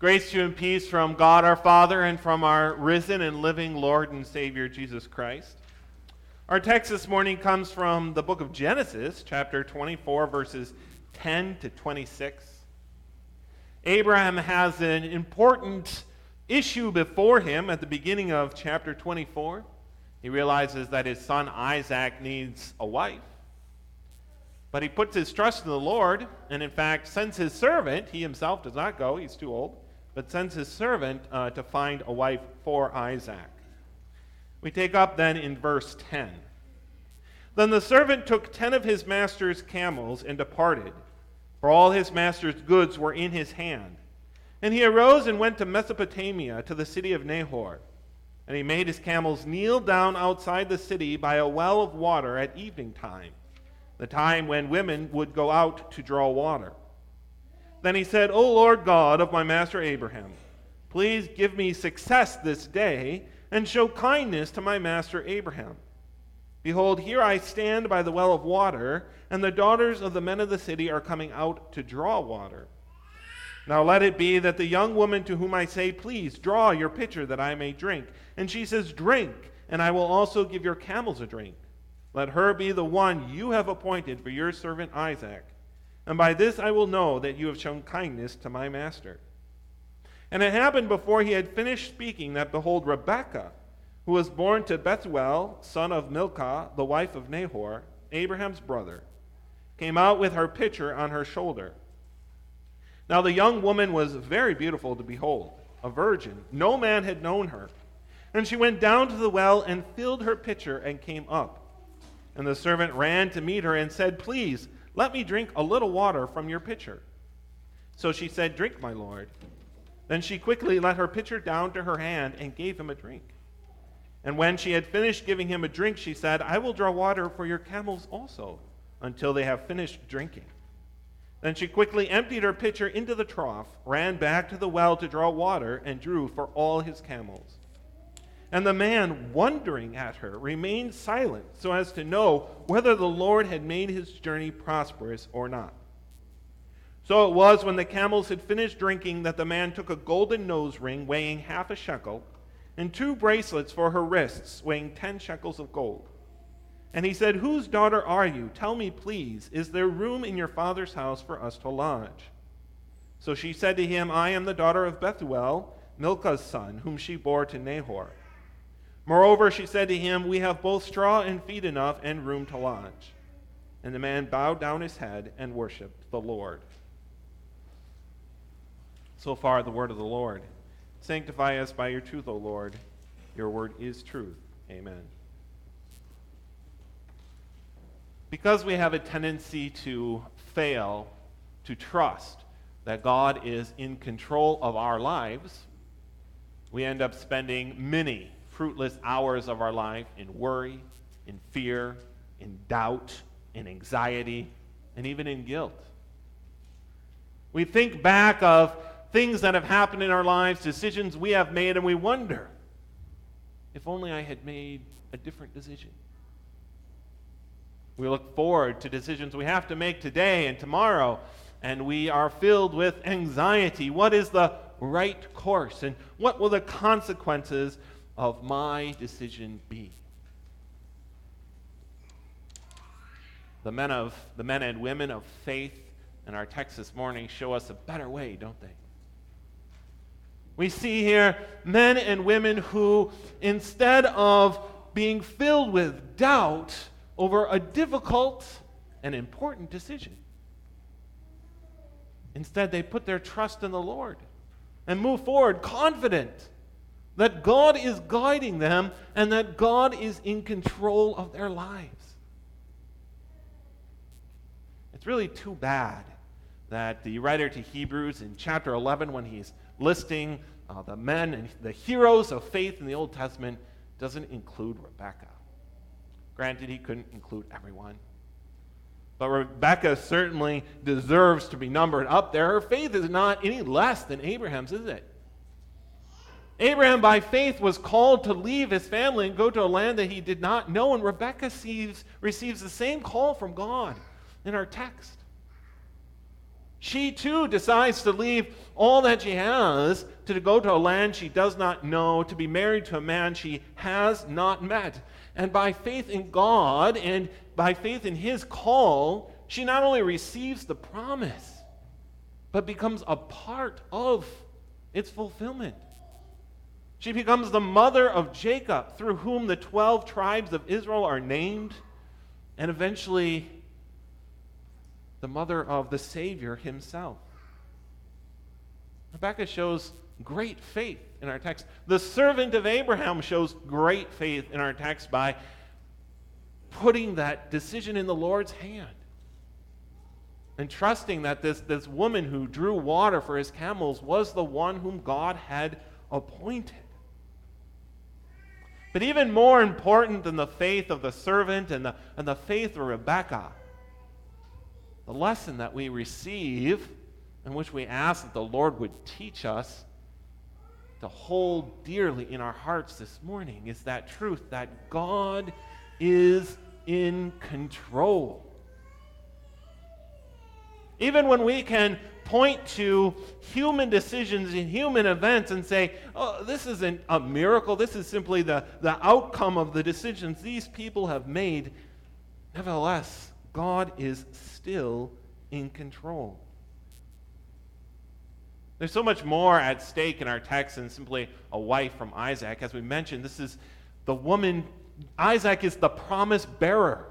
Grace to you and peace from God our Father and from our risen and living Lord and Savior Jesus Christ. Our text this morning comes from the book of Genesis, chapter 24, verses 10 to 26. Abraham has an important issue before him at the beginning of chapter 24. He realizes that his son Isaac needs a wife. But he puts his trust in the Lord, and in fact sends his servant, he himself does not go, he's too old, but sends his servant uh, to find a wife for Isaac. We take up then in verse 10. Then the servant took ten of his master's camels and departed, for all his master's goods were in his hand. And he arose and went to Mesopotamia, to the city of Nahor. And he made his camels kneel down outside the city by a well of water at evening time, the time when women would go out to draw water. Then he said, O Lord God of my master Abraham, please give me success this day and show kindness to my master Abraham. Behold, here I stand by the well of water, and the daughters of the men of the city are coming out to draw water. Now let it be that the young woman to whom I say, Please draw your pitcher that I may drink, and she says, Drink, and I will also give your camels a drink. Let her be the one you have appointed for your servant Isaac and by this I will know that you have shown kindness to my master. And it happened before he had finished speaking that, behold, Rebekah, who was born to Bethuel, son of Milcah, the wife of Nahor, Abraham's brother, came out with her pitcher on her shoulder. Now the young woman was very beautiful to behold, a virgin. No man had known her. And she went down to the well and filled her pitcher and came up. And the servant ran to meet her and said, Please, let me drink a little water from your pitcher. So she said, Drink, my lord. Then she quickly let her pitcher down to her hand and gave him a drink. And when she had finished giving him a drink, she said, I will draw water for your camels also, until they have finished drinking. Then she quickly emptied her pitcher into the trough, ran back to the well to draw water, and drew for all his camels. And the man, wondering at her, remained silent so as to know whether the Lord had made his journey prosperous or not. So it was when the camels had finished drinking that the man took a golden nose ring weighing half a shekel and two bracelets for her wrists weighing ten shekels of gold. And he said, Whose daughter are you? Tell me, please, is there room in your father's house for us to lodge? So she said to him, I am the daughter of Bethuel, Milcah's son, whom she bore to Nahor. Moreover, she said to him, We have both straw and feed enough and room to lodge. And the man bowed down his head and worshiped the Lord. So far, the word of the Lord. Sanctify us by your truth, O Lord. Your word is truth. Amen. Because we have a tendency to fail to trust that God is in control of our lives, we end up spending many fruitless hours of our life in worry, in fear, in doubt, in anxiety, and even in guilt. We think back of things that have happened in our lives, decisions we have made, and we wonder if only I had made a different decision. We look forward to decisions we have to make today and tomorrow, and we are filled with anxiety. What is the right course, and what will the consequences of my decision be? The men, of, the men and women of faith in our text this morning show us a better way, don't they? We see here men and women who, instead of being filled with doubt over a difficult and important decision, instead they put their trust in the Lord and move forward confident that God is guiding them and that God is in control of their lives. It's really too bad that the writer to Hebrews in chapter 11, when he's listing uh, the men and the heroes of faith in the Old Testament, doesn't include Rebecca. Granted, he couldn't include everyone. But Rebecca certainly deserves to be numbered up there. Her faith is not any less than Abraham's, is it? Abraham, by faith, was called to leave his family and go to a land that he did not know, and Rebekah receives, receives the same call from God in our text. She too decides to leave all that she has to go to a land she does not know, to be married to a man she has not met. And by faith in God and by faith in his call, she not only receives the promise, but becomes a part of its fulfillment. She becomes the mother of Jacob, through whom the 12 tribes of Israel are named, and eventually the mother of the Savior himself. Rebecca shows great faith in our text. The servant of Abraham shows great faith in our text by putting that decision in the Lord's hand and trusting that this, this woman who drew water for his camels was the one whom God had appointed. But even more important than the faith of the servant and the, and the faith of Rebekah the lesson that we receive, and which we ask that the Lord would teach us to hold dearly in our hearts this morning, is that truth that God is in control. Even when we can point to human decisions and human events and say, oh, this isn't a miracle, this is simply the, the outcome of the decisions these people have made, nevertheless, God is still in control. There's so much more at stake in our text than simply a wife from Isaac. As we mentioned, this is the woman, Isaac is the promise bearer,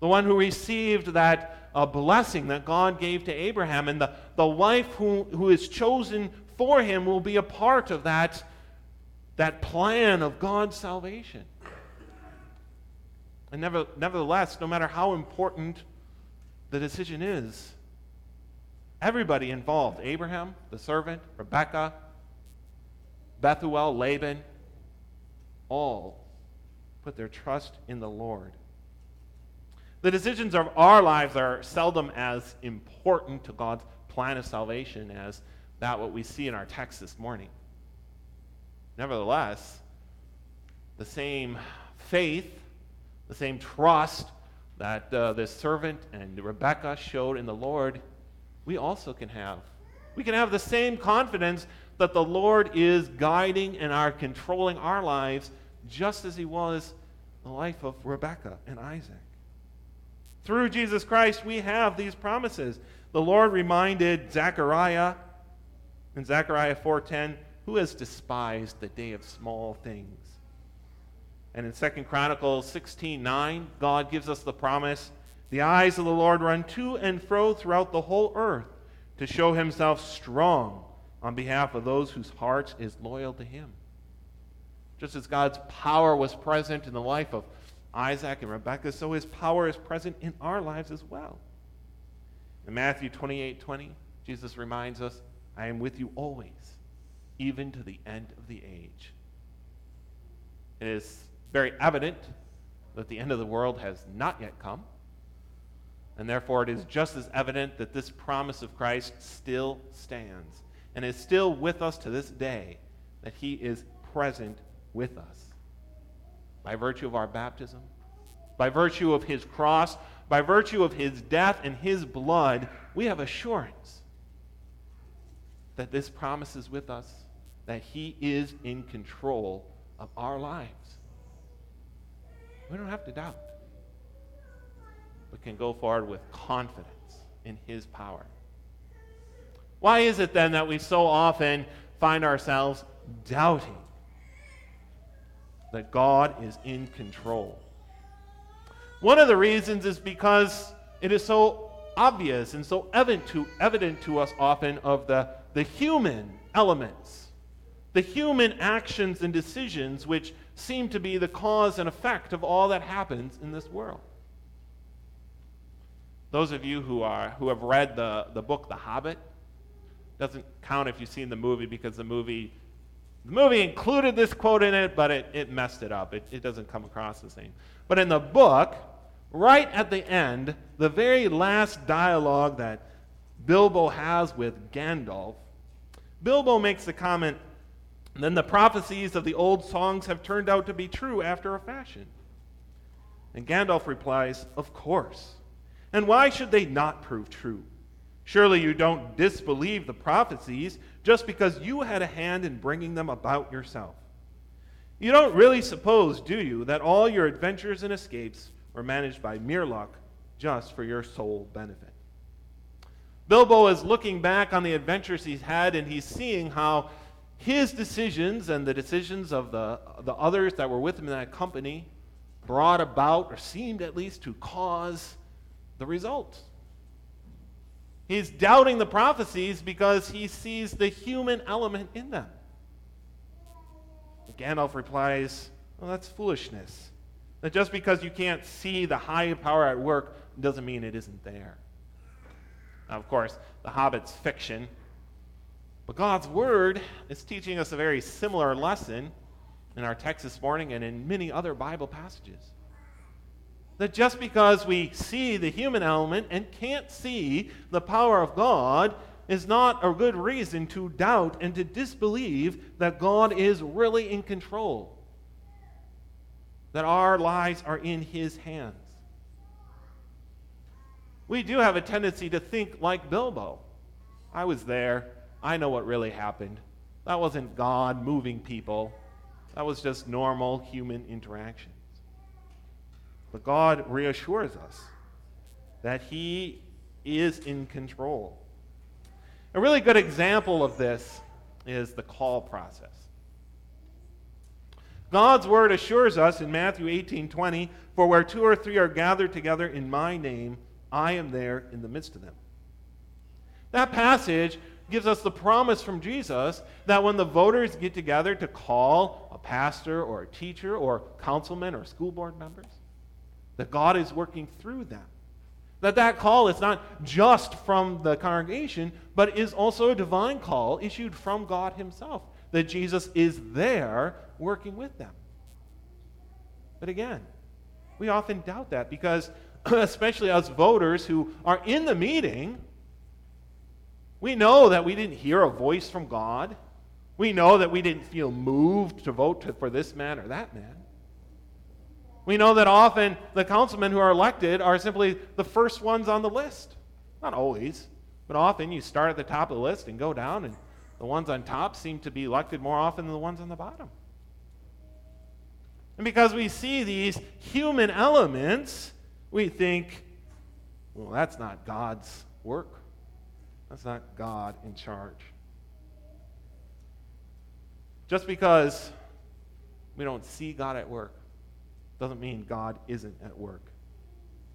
the one who received that uh, blessing that God gave to Abraham. And the, the wife who, who is chosen for him will be a part of that, that plan of God's salvation. And never, nevertheless, no matter how important the decision is, everybody involved Abraham, the servant, Rebekah, Bethuel, Laban all put their trust in the Lord. The decisions of our lives are seldom as important to God's plan of salvation as that what we see in our text this morning. Nevertheless, the same faith the same trust that uh, this servant and Rebecca showed in the Lord, we also can have. We can have the same confidence that the Lord is guiding and are controlling our lives just as he was the life of Rebecca and Isaac. Through Jesus Christ, we have these promises. The Lord reminded Zechariah in Zechariah 4:10, "Who has despised the day of small things? And in 2 Chronicles 16:9, God gives us the promise the eyes of the Lord run to and fro throughout the whole earth to show himself strong on behalf of those whose heart is loyal to him. Just as God's power was present in the life of Isaac and Rebekah, so his power is present in our lives as well. In Matthew 28 20, Jesus reminds us, I am with you always, even to the end of the age. It is very evident that the end of the world has not yet come. And therefore, it is just as evident that this promise of Christ still stands and is still with us to this day, that he is present with us. By virtue of our baptism, by virtue of his cross, by virtue of his death and his blood, we have assurance that this promise is with us, that he is in control of our lives. We don't have to doubt. We can go forward with confidence in His power. Why is it then that we so often find ourselves doubting that God is in control? One of the reasons is because it is so obvious and so evident to, evident to us often of the, the human elements, the human actions and decisions which seem to be the cause and effect of all that happens in this world. Those of you who, are, who have read the, the book The Hobbit, doesn't count if you've seen the movie because the movie, the movie included this quote in it, but it, it messed it up. It, it doesn't come across the same. But in the book, right at the end, the very last dialogue that Bilbo has with Gandalf, Bilbo makes the comment, then the prophecies of the old songs have turned out to be true after a fashion. And Gandalf replies, Of course. And why should they not prove true? Surely you don't disbelieve the prophecies just because you had a hand in bringing them about yourself. You don't really suppose, do you, that all your adventures and escapes were managed by mere luck just for your sole benefit? Bilbo is looking back on the adventures he's had and he's seeing how his decisions and the decisions of the, the others that were with him in that company brought about, or seemed at least to cause, the results. He's doubting the prophecies because he sees the human element in them. Gandalf replies, Well, that's foolishness. That just because you can't see the high power at work doesn't mean it isn't there. Now, of course, The Hobbit's fiction, but God's Word is teaching us a very similar lesson in our text this morning and in many other Bible passages. That just because we see the human element and can't see the power of God is not a good reason to doubt and to disbelieve that God is really in control, that our lives are in His hands. We do have a tendency to think like Bilbo. I was there. I know what really happened. That wasn't God moving people, that was just normal human interaction. But God reassures us that He is in control. A really good example of this is the call process. God's word assures us in Matthew 18 20, for where two or three are gathered together in my name, I am there in the midst of them. That passage gives us the promise from Jesus that when the voters get together to call a pastor or a teacher or councilman or school board members, that God is working through them. That that call is not just from the congregation, but is also a divine call issued from God himself. That Jesus is there working with them. But again, we often doubt that because, especially us voters who are in the meeting, we know that we didn't hear a voice from God. We know that we didn't feel moved to vote for this man or that man. We know that often the councilmen who are elected are simply the first ones on the list. Not always, but often you start at the top of the list and go down, and the ones on top seem to be elected more often than the ones on the bottom. And because we see these human elements, we think, well, that's not God's work. That's not God in charge. Just because we don't see God at work doesn't mean God isn't at work.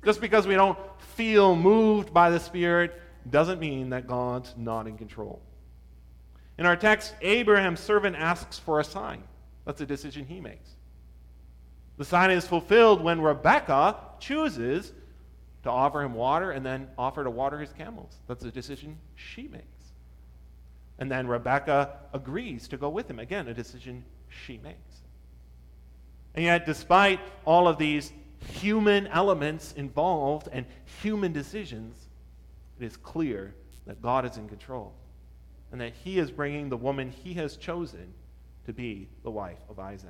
Just because we don't feel moved by the Spirit doesn't mean that God's not in control. In our text, Abraham's servant asks for a sign. That's a decision he makes. The sign is fulfilled when Rebekah chooses to offer him water and then offer to water his camels. That's a decision she makes. And then Rebekah agrees to go with him. Again, a decision she makes. And yet, despite all of these human elements involved and human decisions, it is clear that God is in control and that He is bringing the woman He has chosen to be the wife of Isaac.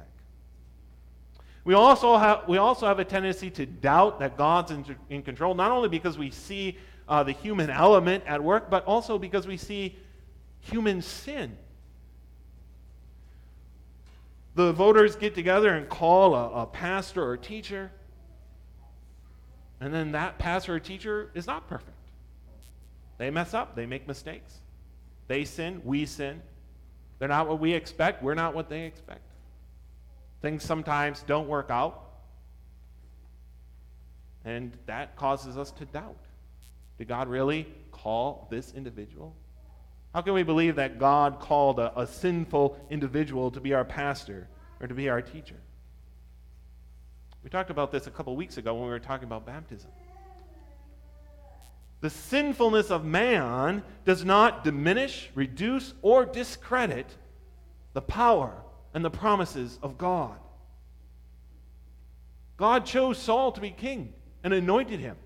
We also have, we also have a tendency to doubt that God's in, in control, not only because we see uh, the human element at work, but also because we see human sin the voters get together and call a, a pastor or teacher, and then that pastor or teacher is not perfect. They mess up, they make mistakes. They sin, we sin. They're not what we expect, we're not what they expect. Things sometimes don't work out, and that causes us to doubt. Did God really call this individual? How can we believe that God called a, a sinful individual to be our pastor or to be our teacher? We talked about this a couple weeks ago when we were talking about baptism. The sinfulness of man does not diminish, reduce, or discredit the power and the promises of God. God chose Saul to be king and anointed him.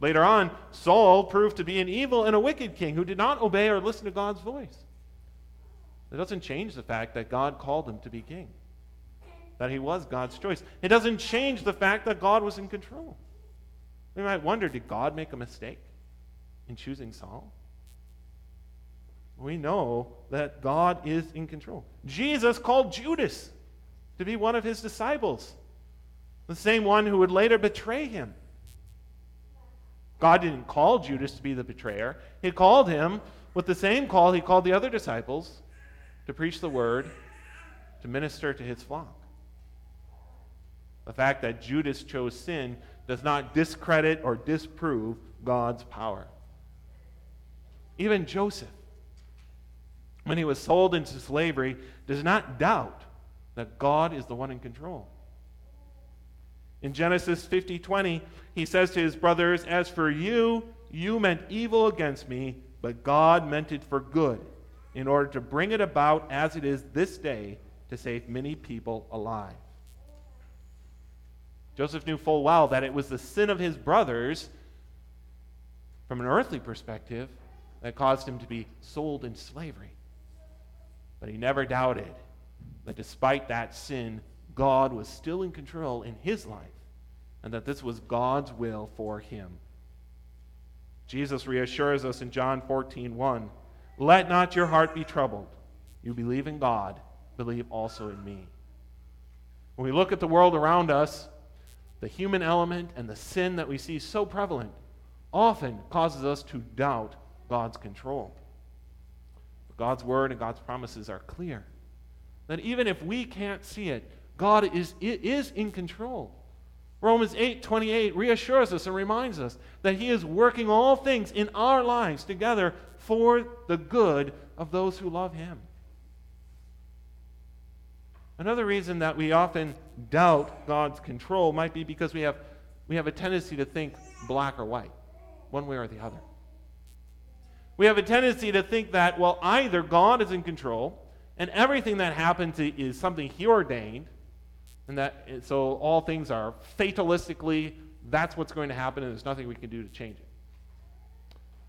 Later on, Saul proved to be an evil and a wicked king who did not obey or listen to God's voice. It doesn't change the fact that God called him to be king, that he was God's choice. It doesn't change the fact that God was in control. We might wonder did God make a mistake? in choosing Saul? We know that God is in control. Jesus called Judas to be one of his disciples, the same one who would later betray him. God didn't call Judas to be the betrayer, He called him with the same call He called the other disciples to preach the word, to minister to His flock. The fact that Judas chose sin does not discredit or disprove God's power. Even Joseph, when he was sold into slavery, does not doubt that God is the one in control. In Genesis 50 20, he says to his brothers, As for you, you meant evil against me, but God meant it for good, in order to bring it about as it is this day to save many people alive. Joseph knew full well that it was the sin of his brothers, from an earthly perspective, that caused him to be sold in slavery. But he never doubted that despite that sin, God was still in control in his life and that this was God's will for him. Jesus reassures us in John 14, 1, Let not your heart be troubled. You believe in God, believe also in me. When we look at the world around us, the human element and the sin that we see so prevalent often causes us to doubt God's control. But God's word and God's promises are clear that even if we can't see it, God is, is in control. Romans 8 28 reassures us and reminds us that He is working all things in our lives together for the good of those who love Him. Another reason that we often doubt God's control might be because we have, we have a tendency to think black or white, one way or the other. We have a tendency to think that, well, either God is in control and everything that happens is something He ordained, and that, so all things are fatalistically, that's what's going to happen, and there's nothing we can do to change it.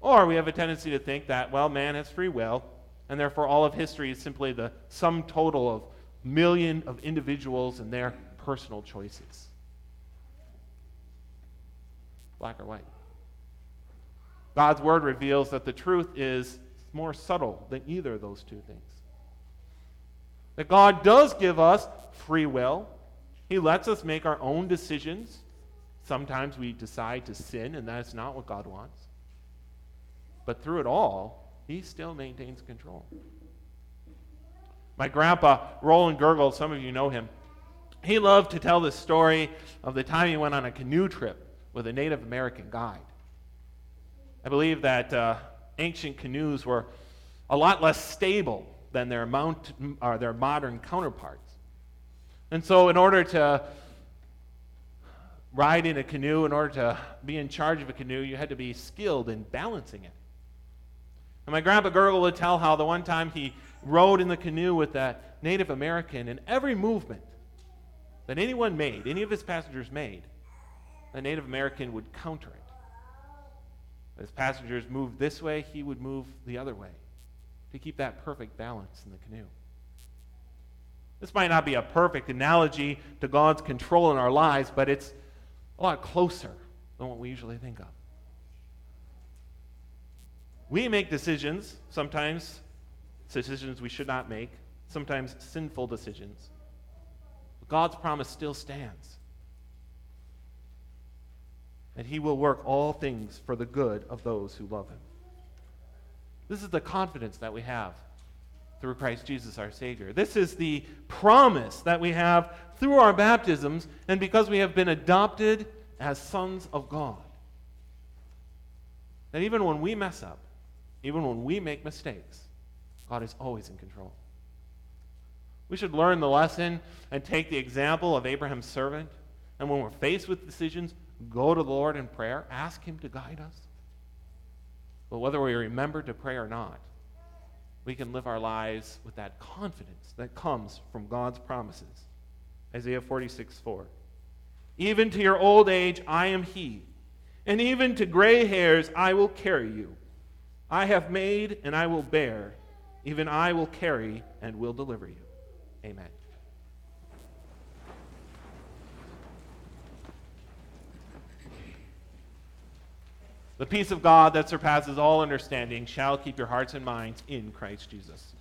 Or we have a tendency to think that, well, man has free will, and therefore all of history is simply the sum total of million of individuals and their personal choices. Black or white. God's word reveals that the truth is more subtle than either of those two things. That God does give us free will, he lets us make our own decisions. Sometimes we decide to sin, and that's not what God wants. But through it all, He still maintains control. My grandpa, Roland Gurgle, some of you know him, he loved to tell the story of the time he went on a canoe trip with a Native American guide. I believe that uh, ancient canoes were a lot less stable than their, mount, or their modern counterparts. And so, in order to ride in a canoe, in order to be in charge of a canoe, you had to be skilled in balancing it. And my grandpa Gurgle would tell how the one time he rode in the canoe with that Native American, and every movement that anyone made, any of his passengers made, the Native American would counter it. As passengers moved this way, he would move the other way to keep that perfect balance in the canoe. This might not be a perfect analogy to God's control in our lives, but it's a lot closer than what we usually think of. We make decisions, sometimes decisions we should not make, sometimes sinful decisions. But God's promise still stands that He will work all things for the good of those who love Him. This is the confidence that we have through Christ Jesus our Savior. This is the promise that we have through our baptisms and because we have been adopted as sons of God. That even when we mess up, even when we make mistakes, God is always in control. We should learn the lesson and take the example of Abraham's servant. And when we're faced with decisions, go to the Lord in prayer, ask Him to guide us. But whether we remember to pray or not, we can live our lives with that confidence that comes from God's promises. Isaiah 46 4. Even to your old age, I am He, and even to gray hairs, I will carry you. I have made, and I will bear. Even I will carry and will deliver you. Amen. The peace of God that surpasses all understanding shall keep your hearts and minds in Christ Jesus.